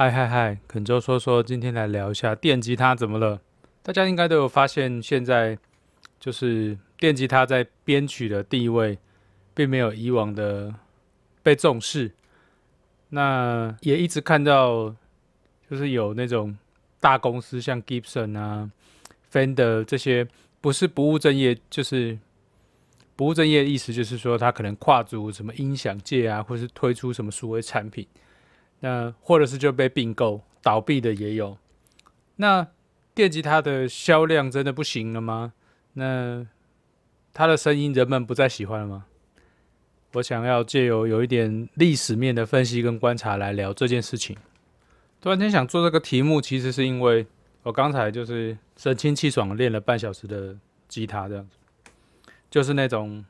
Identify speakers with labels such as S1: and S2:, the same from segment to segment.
S1: 嗨嗨嗨，肯州说说，今天来聊一下电吉他怎么了？大家应该都有发现，现在就是电吉他在编曲的地位，并没有以往的被重视。那也一直看到，就是有那种大公司，像 Gibson 啊、Fender 这些，不是不务正业，就是不务正业的意思，就是说他可能跨足什么音响界啊，或是推出什么数位产品。那或者是就被并购倒闭的也有。那电吉他的销量真的不行了吗？那它的声音人们不再喜欢了吗？我想要借由有一点历史面的分析跟观察来聊这件事情。突然间想做这个题目，其实是因为我刚才就是神清气爽练了半小时的吉他，这样子，就是那种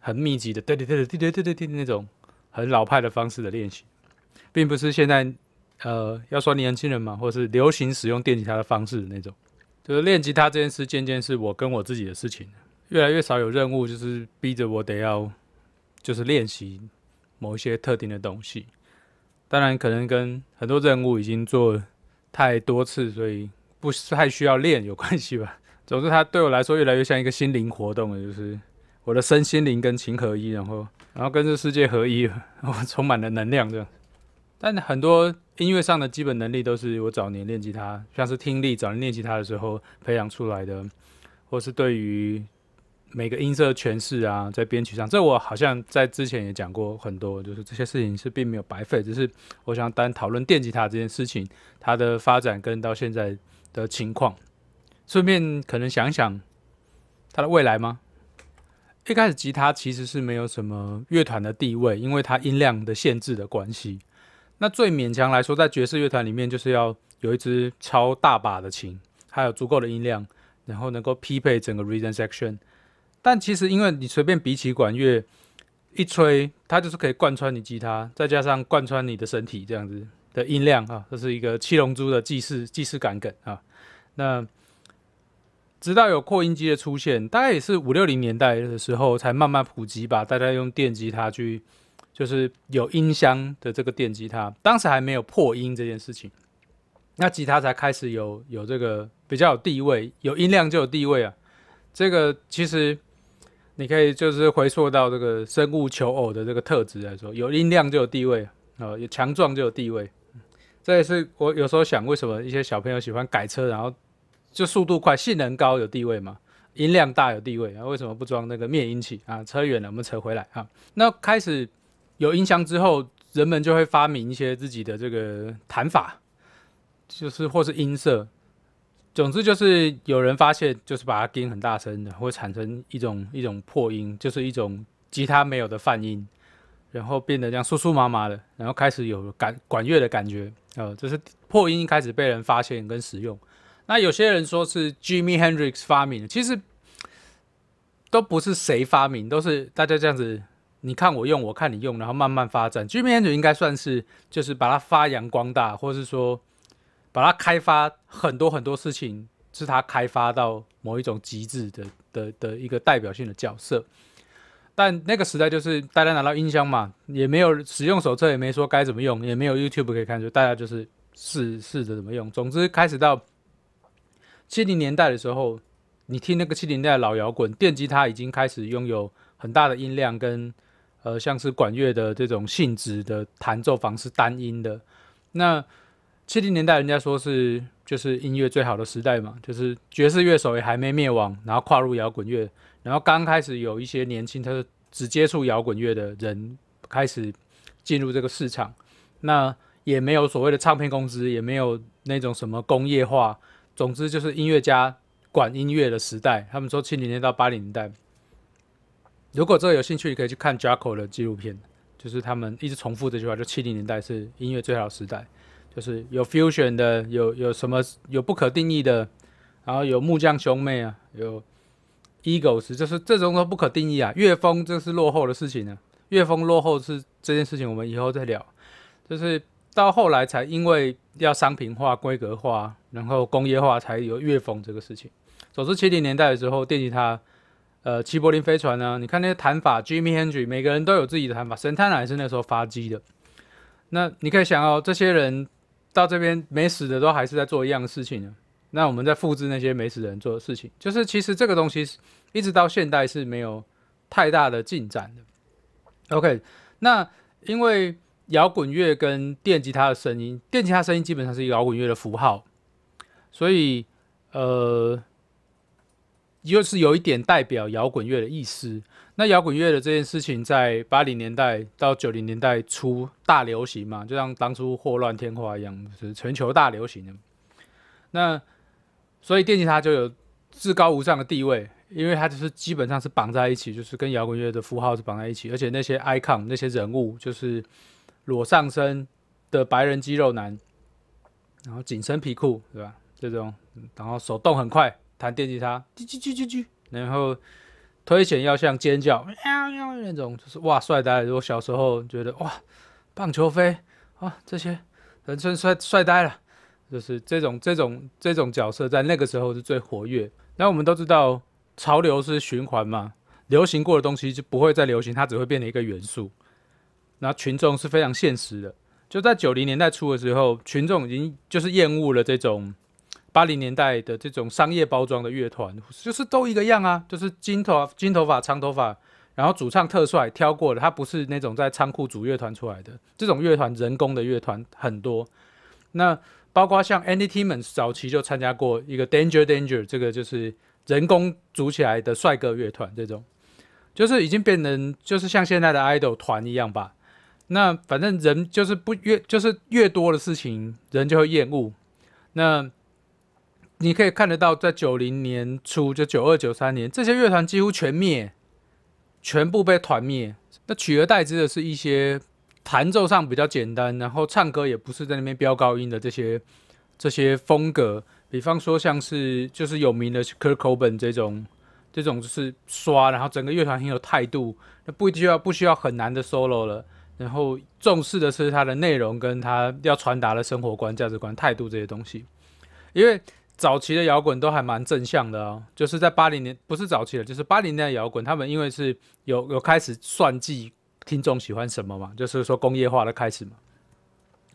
S1: 很密集的，对对对对对对对对那种很老派的方式的练习。并不是现在，呃，要说年轻人嘛，或是流行使用电吉他的方式的那种，就是练吉他这件事，渐渐是我跟我自己的事情，越来越少有任务，就是逼着我得要，就是练习某一些特定的东西。当然，可能跟很多任务已经做太多次，所以不太需要练有关系吧。总之，它对我来说越来越像一个心灵活动了，就是我的身心灵跟情合一，然后，然后跟这世界合一，我充满了能量这样。但很多音乐上的基本能力都是我早年练吉他，像是听力，早年练吉他的时候培养出来的，或是对于每个音色诠释啊，在编曲上，这我好像在之前也讲过很多，就是这些事情是并没有白费，只是我想单讨论电吉他这件事情，它的发展跟到现在的情况，顺便可能想想它的未来吗？一开始吉他其实是没有什么乐团的地位，因为它音量的限制的关系。那最勉强来说，在爵士乐团里面，就是要有一支超大把的琴，还有足够的音量，然后能够匹配整个 rhythm section。但其实，因为你随便比起管乐一吹，它就是可以贯穿你吉他，再加上贯穿你的身体这样子的音量啊，这是一个七龙珠的既视既视感梗啊。那直到有扩音机的出现，大概也是五六零年代的时候，才慢慢普及吧，大家用电吉他去。就是有音箱的这个电吉他，当时还没有破音这件事情，那吉他才开始有有这个比较有地位，有音量就有地位啊。这个其实你可以就是回溯到这个生物求偶的这个特质来说，有音量就有地位啊，有强壮就有地位。这也是我有时候想，为什么一些小朋友喜欢改车，然后就速度快、性能高有地位嘛，音量大有地位，然后为什么不装那个灭音器啊？扯远了，我们扯回来啊。那开始。有音箱之后，人们就会发明一些自己的这个弹法，就是或是音色。总之就是有人发现，就是把它叮很大声的，会产生一种一种破音，就是一种吉他没有的泛音，然后变得这样酥酥麻麻的，然后开始有感管乐的感觉。呃，这是破音开始被人发现跟使用。那有些人说是 Jimmy Hendrix 发明，其实都不是谁发明，都是大家这样子。你看我用，我看你用，然后慢慢发展。G M N 应该算是就是把它发扬光大，或是说把它开发很多很多事情，是它开发到某一种极致的的的一个代表性的角色。但那个时代就是大家拿到音箱嘛，也没有使用手册，也没说该怎么用，也没有 YouTube 可以看，就大家就是试试着怎么用。总之，开始到七零年代的时候，你听那个七零年代的老摇滚，电吉他已经开始拥有很大的音量跟。呃，像是管乐的这种性质的弹奏方式，单音的。那七零年代，人家说是就是音乐最好的时代嘛，就是爵士乐手也还没灭亡，然后跨入摇滚乐，然后刚开始有一些年轻，他只接触摇滚乐的人开始进入这个市场。那也没有所谓的唱片公司，也没有那种什么工业化，总之就是音乐家管音乐的时代。他们说七零年到八零年代。如果这个有兴趣，可以去看 Jacko 的纪录片，就是他们一直重复这句话，就七零年代是音乐最好的时代，就是有 fusion 的，有有什么有不可定义的，然后有木匠兄妹啊，有 Eagles，就是这种都不可定义啊。乐风这是落后的事情呢，乐风落后是这件事情，我们以后再聊。就是到后来才因为要商品化、规格化，然后工业化，才有乐风这个事情。总之，七零年代的时候，电吉他。呃，齐柏林飞船呢？你看那些弹法，Jimmy Hendrix，每个人都有自己的弹法。神探奶是那时候发迹的。那你可以想哦，这些人到这边没死的都还是在做一样的事情呢。那我们在复制那些没死的人做的事情，就是其实这个东西一直到现代是没有太大的进展的。OK，那因为摇滚乐跟电吉他的声音，电吉他声音基本上是一个摇滚乐的符号，所以呃，又是有一点代表摇滚乐的意思。那摇滚乐的这件事情，在八零年代到九零年代初大流行嘛，就像当初霍乱天花一样，是全球大流行的。那所以电吉他就有至高无上的地位，因为它就是基本上是绑在一起，就是跟摇滚乐的符号是绑在一起，而且那些 icon 那些人物，就是裸上身的白人肌肉男，然后紧身皮裤，对吧？这种，然后手动很快弹电吉他，叽叽叽叽叽，然后。推弦要像尖叫喵喵那种，就是哇帅呆了。我小时候觉得哇，棒球飞啊这些人生帅帅呆了，就是这种这种这种角色在那个时候是最活跃。那我们都知道潮流是循环嘛，流行过的东西就不会再流行，它只会变成一个元素。那群众是非常现实的，就在九零年代初的时候，群众已经就是厌恶了这种。八零年代的这种商业包装的乐团，就是都一个样啊，就是金头金头发长头发，然后主唱特帅，挑过的，他不是那种在仓库组乐团出来的，这种乐团人工的乐团很多。那包括像 Andy Timmons 早期就参加过一个 Danger Danger，这个就是人工组起来的帅哥乐团，这种就是已经变成就是像现在的 idol 团一样吧。那反正人就是不越就是越多的事情，人就会厌恶。那你可以看得到，在九零年初，就九二九三年，这些乐团几乎全灭，全部被团灭。那取而代之的是一些弹奏上比较简单，然后唱歌也不是在那边飙高音的这些这些风格。比方说，像是就是有名的 Kirk c o b e n 这种，这种就是刷，然后整个乐团很有态度，那不需要不需要很难的 solo 了，然后重视的是它的内容跟它要传达的生活观、价值观、态度这些东西，因为。早期的摇滚都还蛮正向的哦，就是在八零年，不是早期的，就是八零年代摇滚，他们因为是有有开始算计听众喜欢什么嘛，就是说工业化的开始嘛，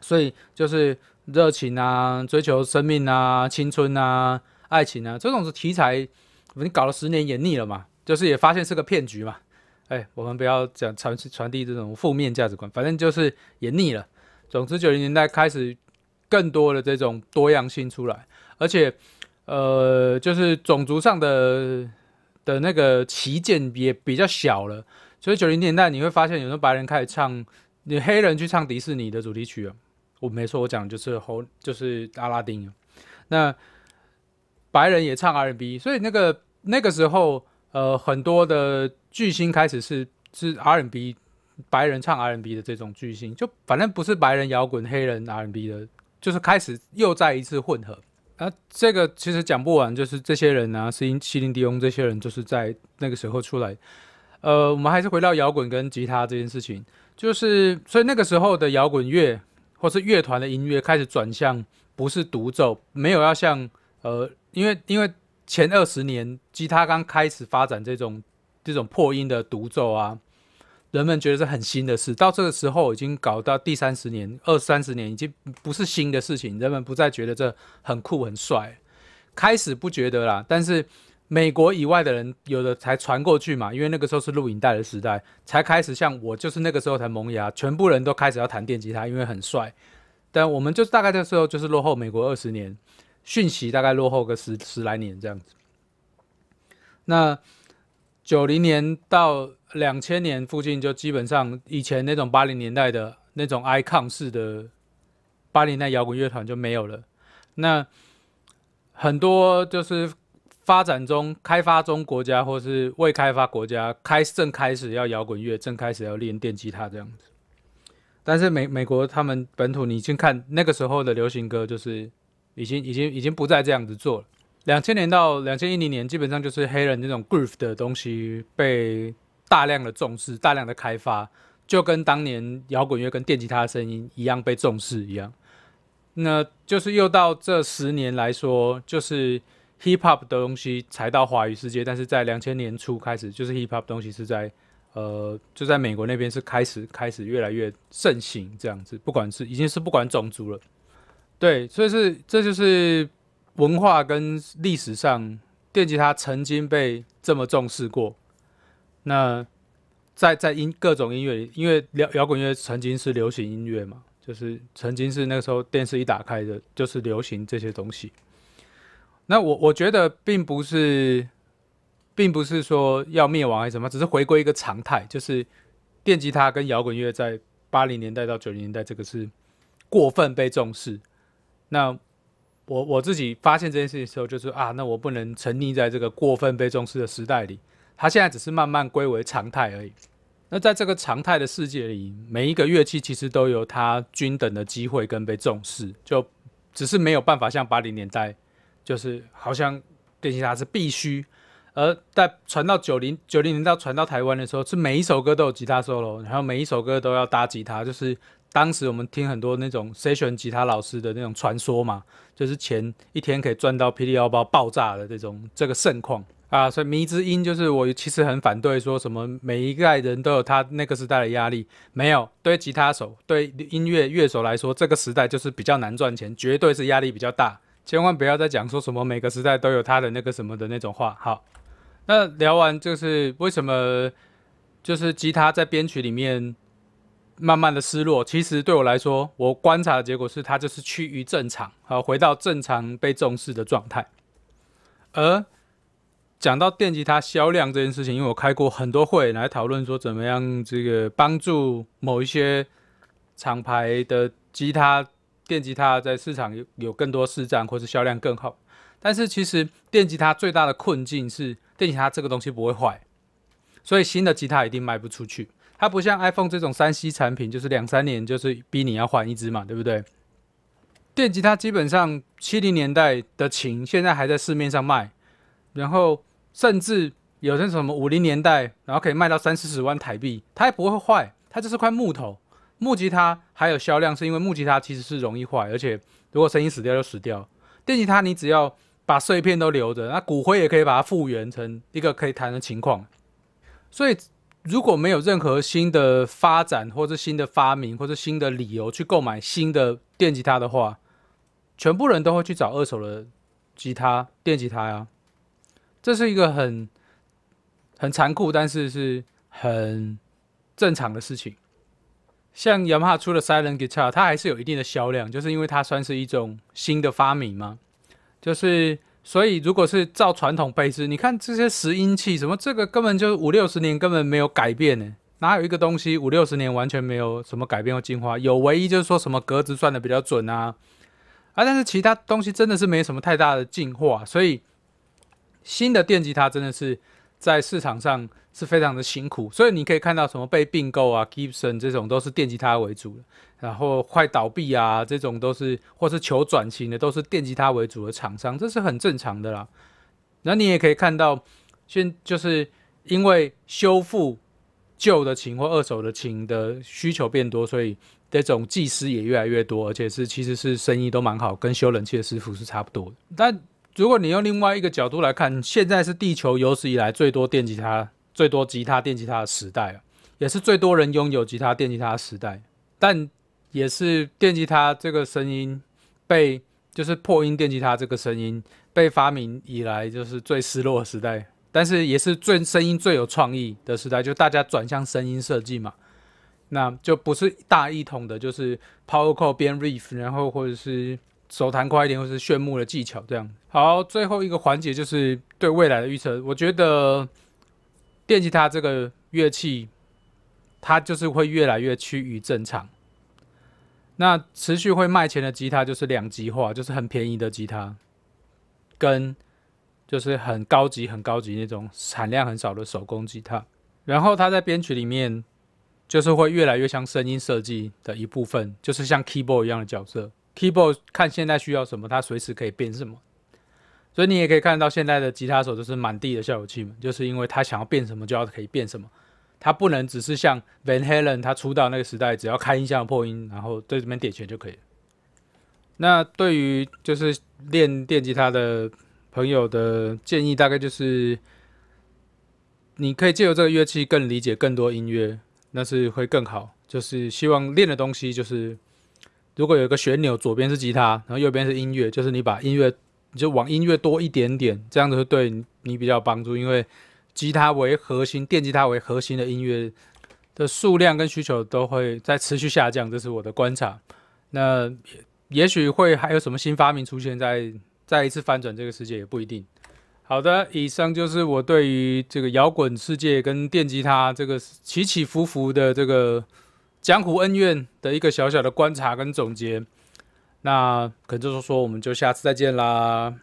S1: 所以就是热情啊，追求生命啊，青春啊，爱情啊，这种是题材，你搞了十年也腻了嘛，就是也发现是个骗局嘛，哎，我们不要讲传传递这种负面价值观，反正就是也腻了。总之九零年代开始更多的这种多样性出来。而且，呃，就是种族上的的那个旗舰也比较小了，所以九零年代你会发现，有时候白人开始唱，你黑人去唱迪士尼的主题曲啊，我没错，我讲就是后就是阿拉丁，那白人也唱 R&B，所以那个那个时候，呃，很多的巨星开始是是 R&B，白人唱 R&B 的这种巨星，就反正不是白人摇滚，黑人 R&B 的，就是开始又再一次混合。啊，这个其实讲不完，就是这些人啊，是因西林迪翁这些人，就是在那个时候出来。呃，我们还是回到摇滚跟吉他这件事情，就是所以那个时候的摇滚乐或是乐团的音乐开始转向，不是独奏，没有要像呃，因为因为前二十年吉他刚开始发展这种这种破音的独奏啊。人们觉得是很新的事，到这个时候已经搞到第三十年、二三十年，已经不是新的事情。人们不再觉得这很酷很帅，开始不觉得啦。但是美国以外的人有的才传过去嘛，因为那个时候是录影带的时代，才开始像我就是那个时候才萌芽，全部人都开始要弹电吉他，因为很帅。但我们就是大概这时候就是落后美国二十年，讯息大概落后个十十来年这样子。那九零年到。两千年附近就基本上以前那种八零年代的那种 icon 式的八零代摇滚乐团就没有了。那很多就是发展中、开发中国家或是未开发国家开正开始要摇滚乐，正开始要练电吉他这样子。但是美美国他们本土，你先看那个时候的流行歌，就是已经已经已经不再这样子做了。两千年到两千一零年，基本上就是黑人那种 groove 的东西被。大量的重视，大量的开发，就跟当年摇滚乐跟电吉他的声音一样被重视一样。那就是又到这十年来说，就是 hip hop 的东西才到华语世界，但是在两千年初开始，就是 hip hop 东西是在呃，就在美国那边是开始开始越来越盛行这样子。不管是已经是不管种族了，对，所以是这就是文化跟历史上电吉他曾经被这么重视过。那在在音各种音乐里，因为摇摇滚乐曾经是流行音乐嘛，就是曾经是那个时候电视一打开的，就是流行这些东西。那我我觉得并不是，并不是说要灭亡还是什么，只是回归一个常态，就是电吉他跟摇滚乐在八零年代到九零年代这个是过分被重视。那我我自己发现这件事情的时候，就是啊，那我不能沉溺在这个过分被重视的时代里。它现在只是慢慢归为常态而已。那在这个常态的世界里，每一个乐器其实都有它均等的机会跟被重视，就只是没有办法像八零年代，就是好像电吉他是必须。而在传到九零九零年代传到台湾的时候，是每一首歌都有吉他 solo，然后每一首歌都要搭吉他，就是当时我们听很多那种 session 吉他老师的那种传说嘛，就是前一天可以赚到霹雳腰包爆炸的这种这个盛况。啊，所以迷之音就是我其实很反对说什么每一代人都有他那个时代的压力，没有对吉他手对音乐乐手来说，这个时代就是比较难赚钱，绝对是压力比较大，千万不要再讲说什么每个时代都有他的那个什么的那种话。好，那聊完就是为什么就是吉他在编曲里面慢慢的失落，其实对我来说，我观察的结果是它就是趋于正常，好回到正常被重视的状态，而。讲到电吉他销量这件事情，因为我开过很多会来讨论说怎么样这个帮助某一些厂牌的吉他电吉他在市场有有更多市占或是销量更好。但是其实电吉他最大的困境是电吉他这个东西不会坏，所以新的吉他一定卖不出去。它不像 iPhone 这种三 C 产品，就是两三年就是逼你要换一只嘛，对不对？电吉他基本上七零年代的琴现在还在市面上卖，然后。甚至有些什么五零年代，然后可以卖到三四十万台币，它也不会坏，它就是块木头。木吉他还有销量，是因为木吉他其实是容易坏，而且如果声音死掉就死掉。电吉他你只要把碎片都留着，那骨灰也可以把它复原成一个可以弹的情况。所以如果没有任何新的发展，或者新的发明，或者新的理由去购买新的电吉他的话，全部人都会去找二手的吉他、电吉他呀。这是一个很很残酷，但是是很正常的事情。像雅马哈出的 Silent Guitar，它还是有一定的销量，就是因为它算是一种新的发明嘛。就是所以，如果是照传统配置，你看这些拾音器，什么这个根本就五六十年根本没有改变呢？哪有一个东西五六十年完全没有什么改变或进化？有唯一就是说什么格子算的比较准啊啊，但是其他东西真的是没什么太大的进化，所以。新的电吉他真的是在市场上是非常的辛苦，所以你可以看到什么被并购啊，Gibson 这种都是电吉他为主的，然后快倒闭啊，这种都是或是求转型的都是电吉他为主的厂商，这是很正常的啦。那你也可以看到，现就是因为修复旧的琴或二手的琴的需求变多，所以这种技师也越来越多，而且是其实是生意都蛮好，跟修冷气的师傅是差不多，但。如果你用另外一个角度来看，现在是地球有史以来最多电吉他、最多吉他电吉他的时代了，也是最多人拥有吉他电吉他的时代。但也是电吉他这个声音被，就是破音电吉他这个声音被发明以来，就是最失落的时代。但是也是最声音最有创意的时代，就大家转向声音设计嘛，那就不是大一统的，就是 power chord 编 riff，然后或者是。手弹快一点，或是炫目的技巧，这样好。最后一个环节就是对未来的预测。我觉得电吉他这个乐器，它就是会越来越趋于正常。那持续会卖钱的吉他就是两极化，就是很便宜的吉他，跟就是很高级、很高级那种产量很少的手工吉他。然后它在编曲里面，就是会越来越像声音设计的一部分，就是像 keyboard 一样的角色。Keyboard 看现在需要什么，它随时可以变什么，所以你也可以看到现在的吉他手就是满地的效果器嘛，就是因为他想要变什么就要可以变什么，他不能只是像 Van Halen 他出道那个时代，只要开音箱破音，然后对这边点弦就可以了。那对于就是练电吉他的朋友的建议，大概就是你可以借由这个乐器更理解更多音乐，那是会更好。就是希望练的东西就是。如果有一个旋钮，左边是吉他，然后右边是音乐，就是你把音乐你就往音乐多一点点，这样子会对你比较帮助。因为吉他为核心，电吉他为核心的音乐的数量跟需求都会在持续下降，这是我的观察。那也许会还有什么新发明出现在再一次翻转这个世界，也不一定。好的，以上就是我对于这个摇滚世界跟电吉他这个起起伏伏的这个江湖恩怨的一个小小的观察跟总结。那可能就是说，我们就下次再见啦。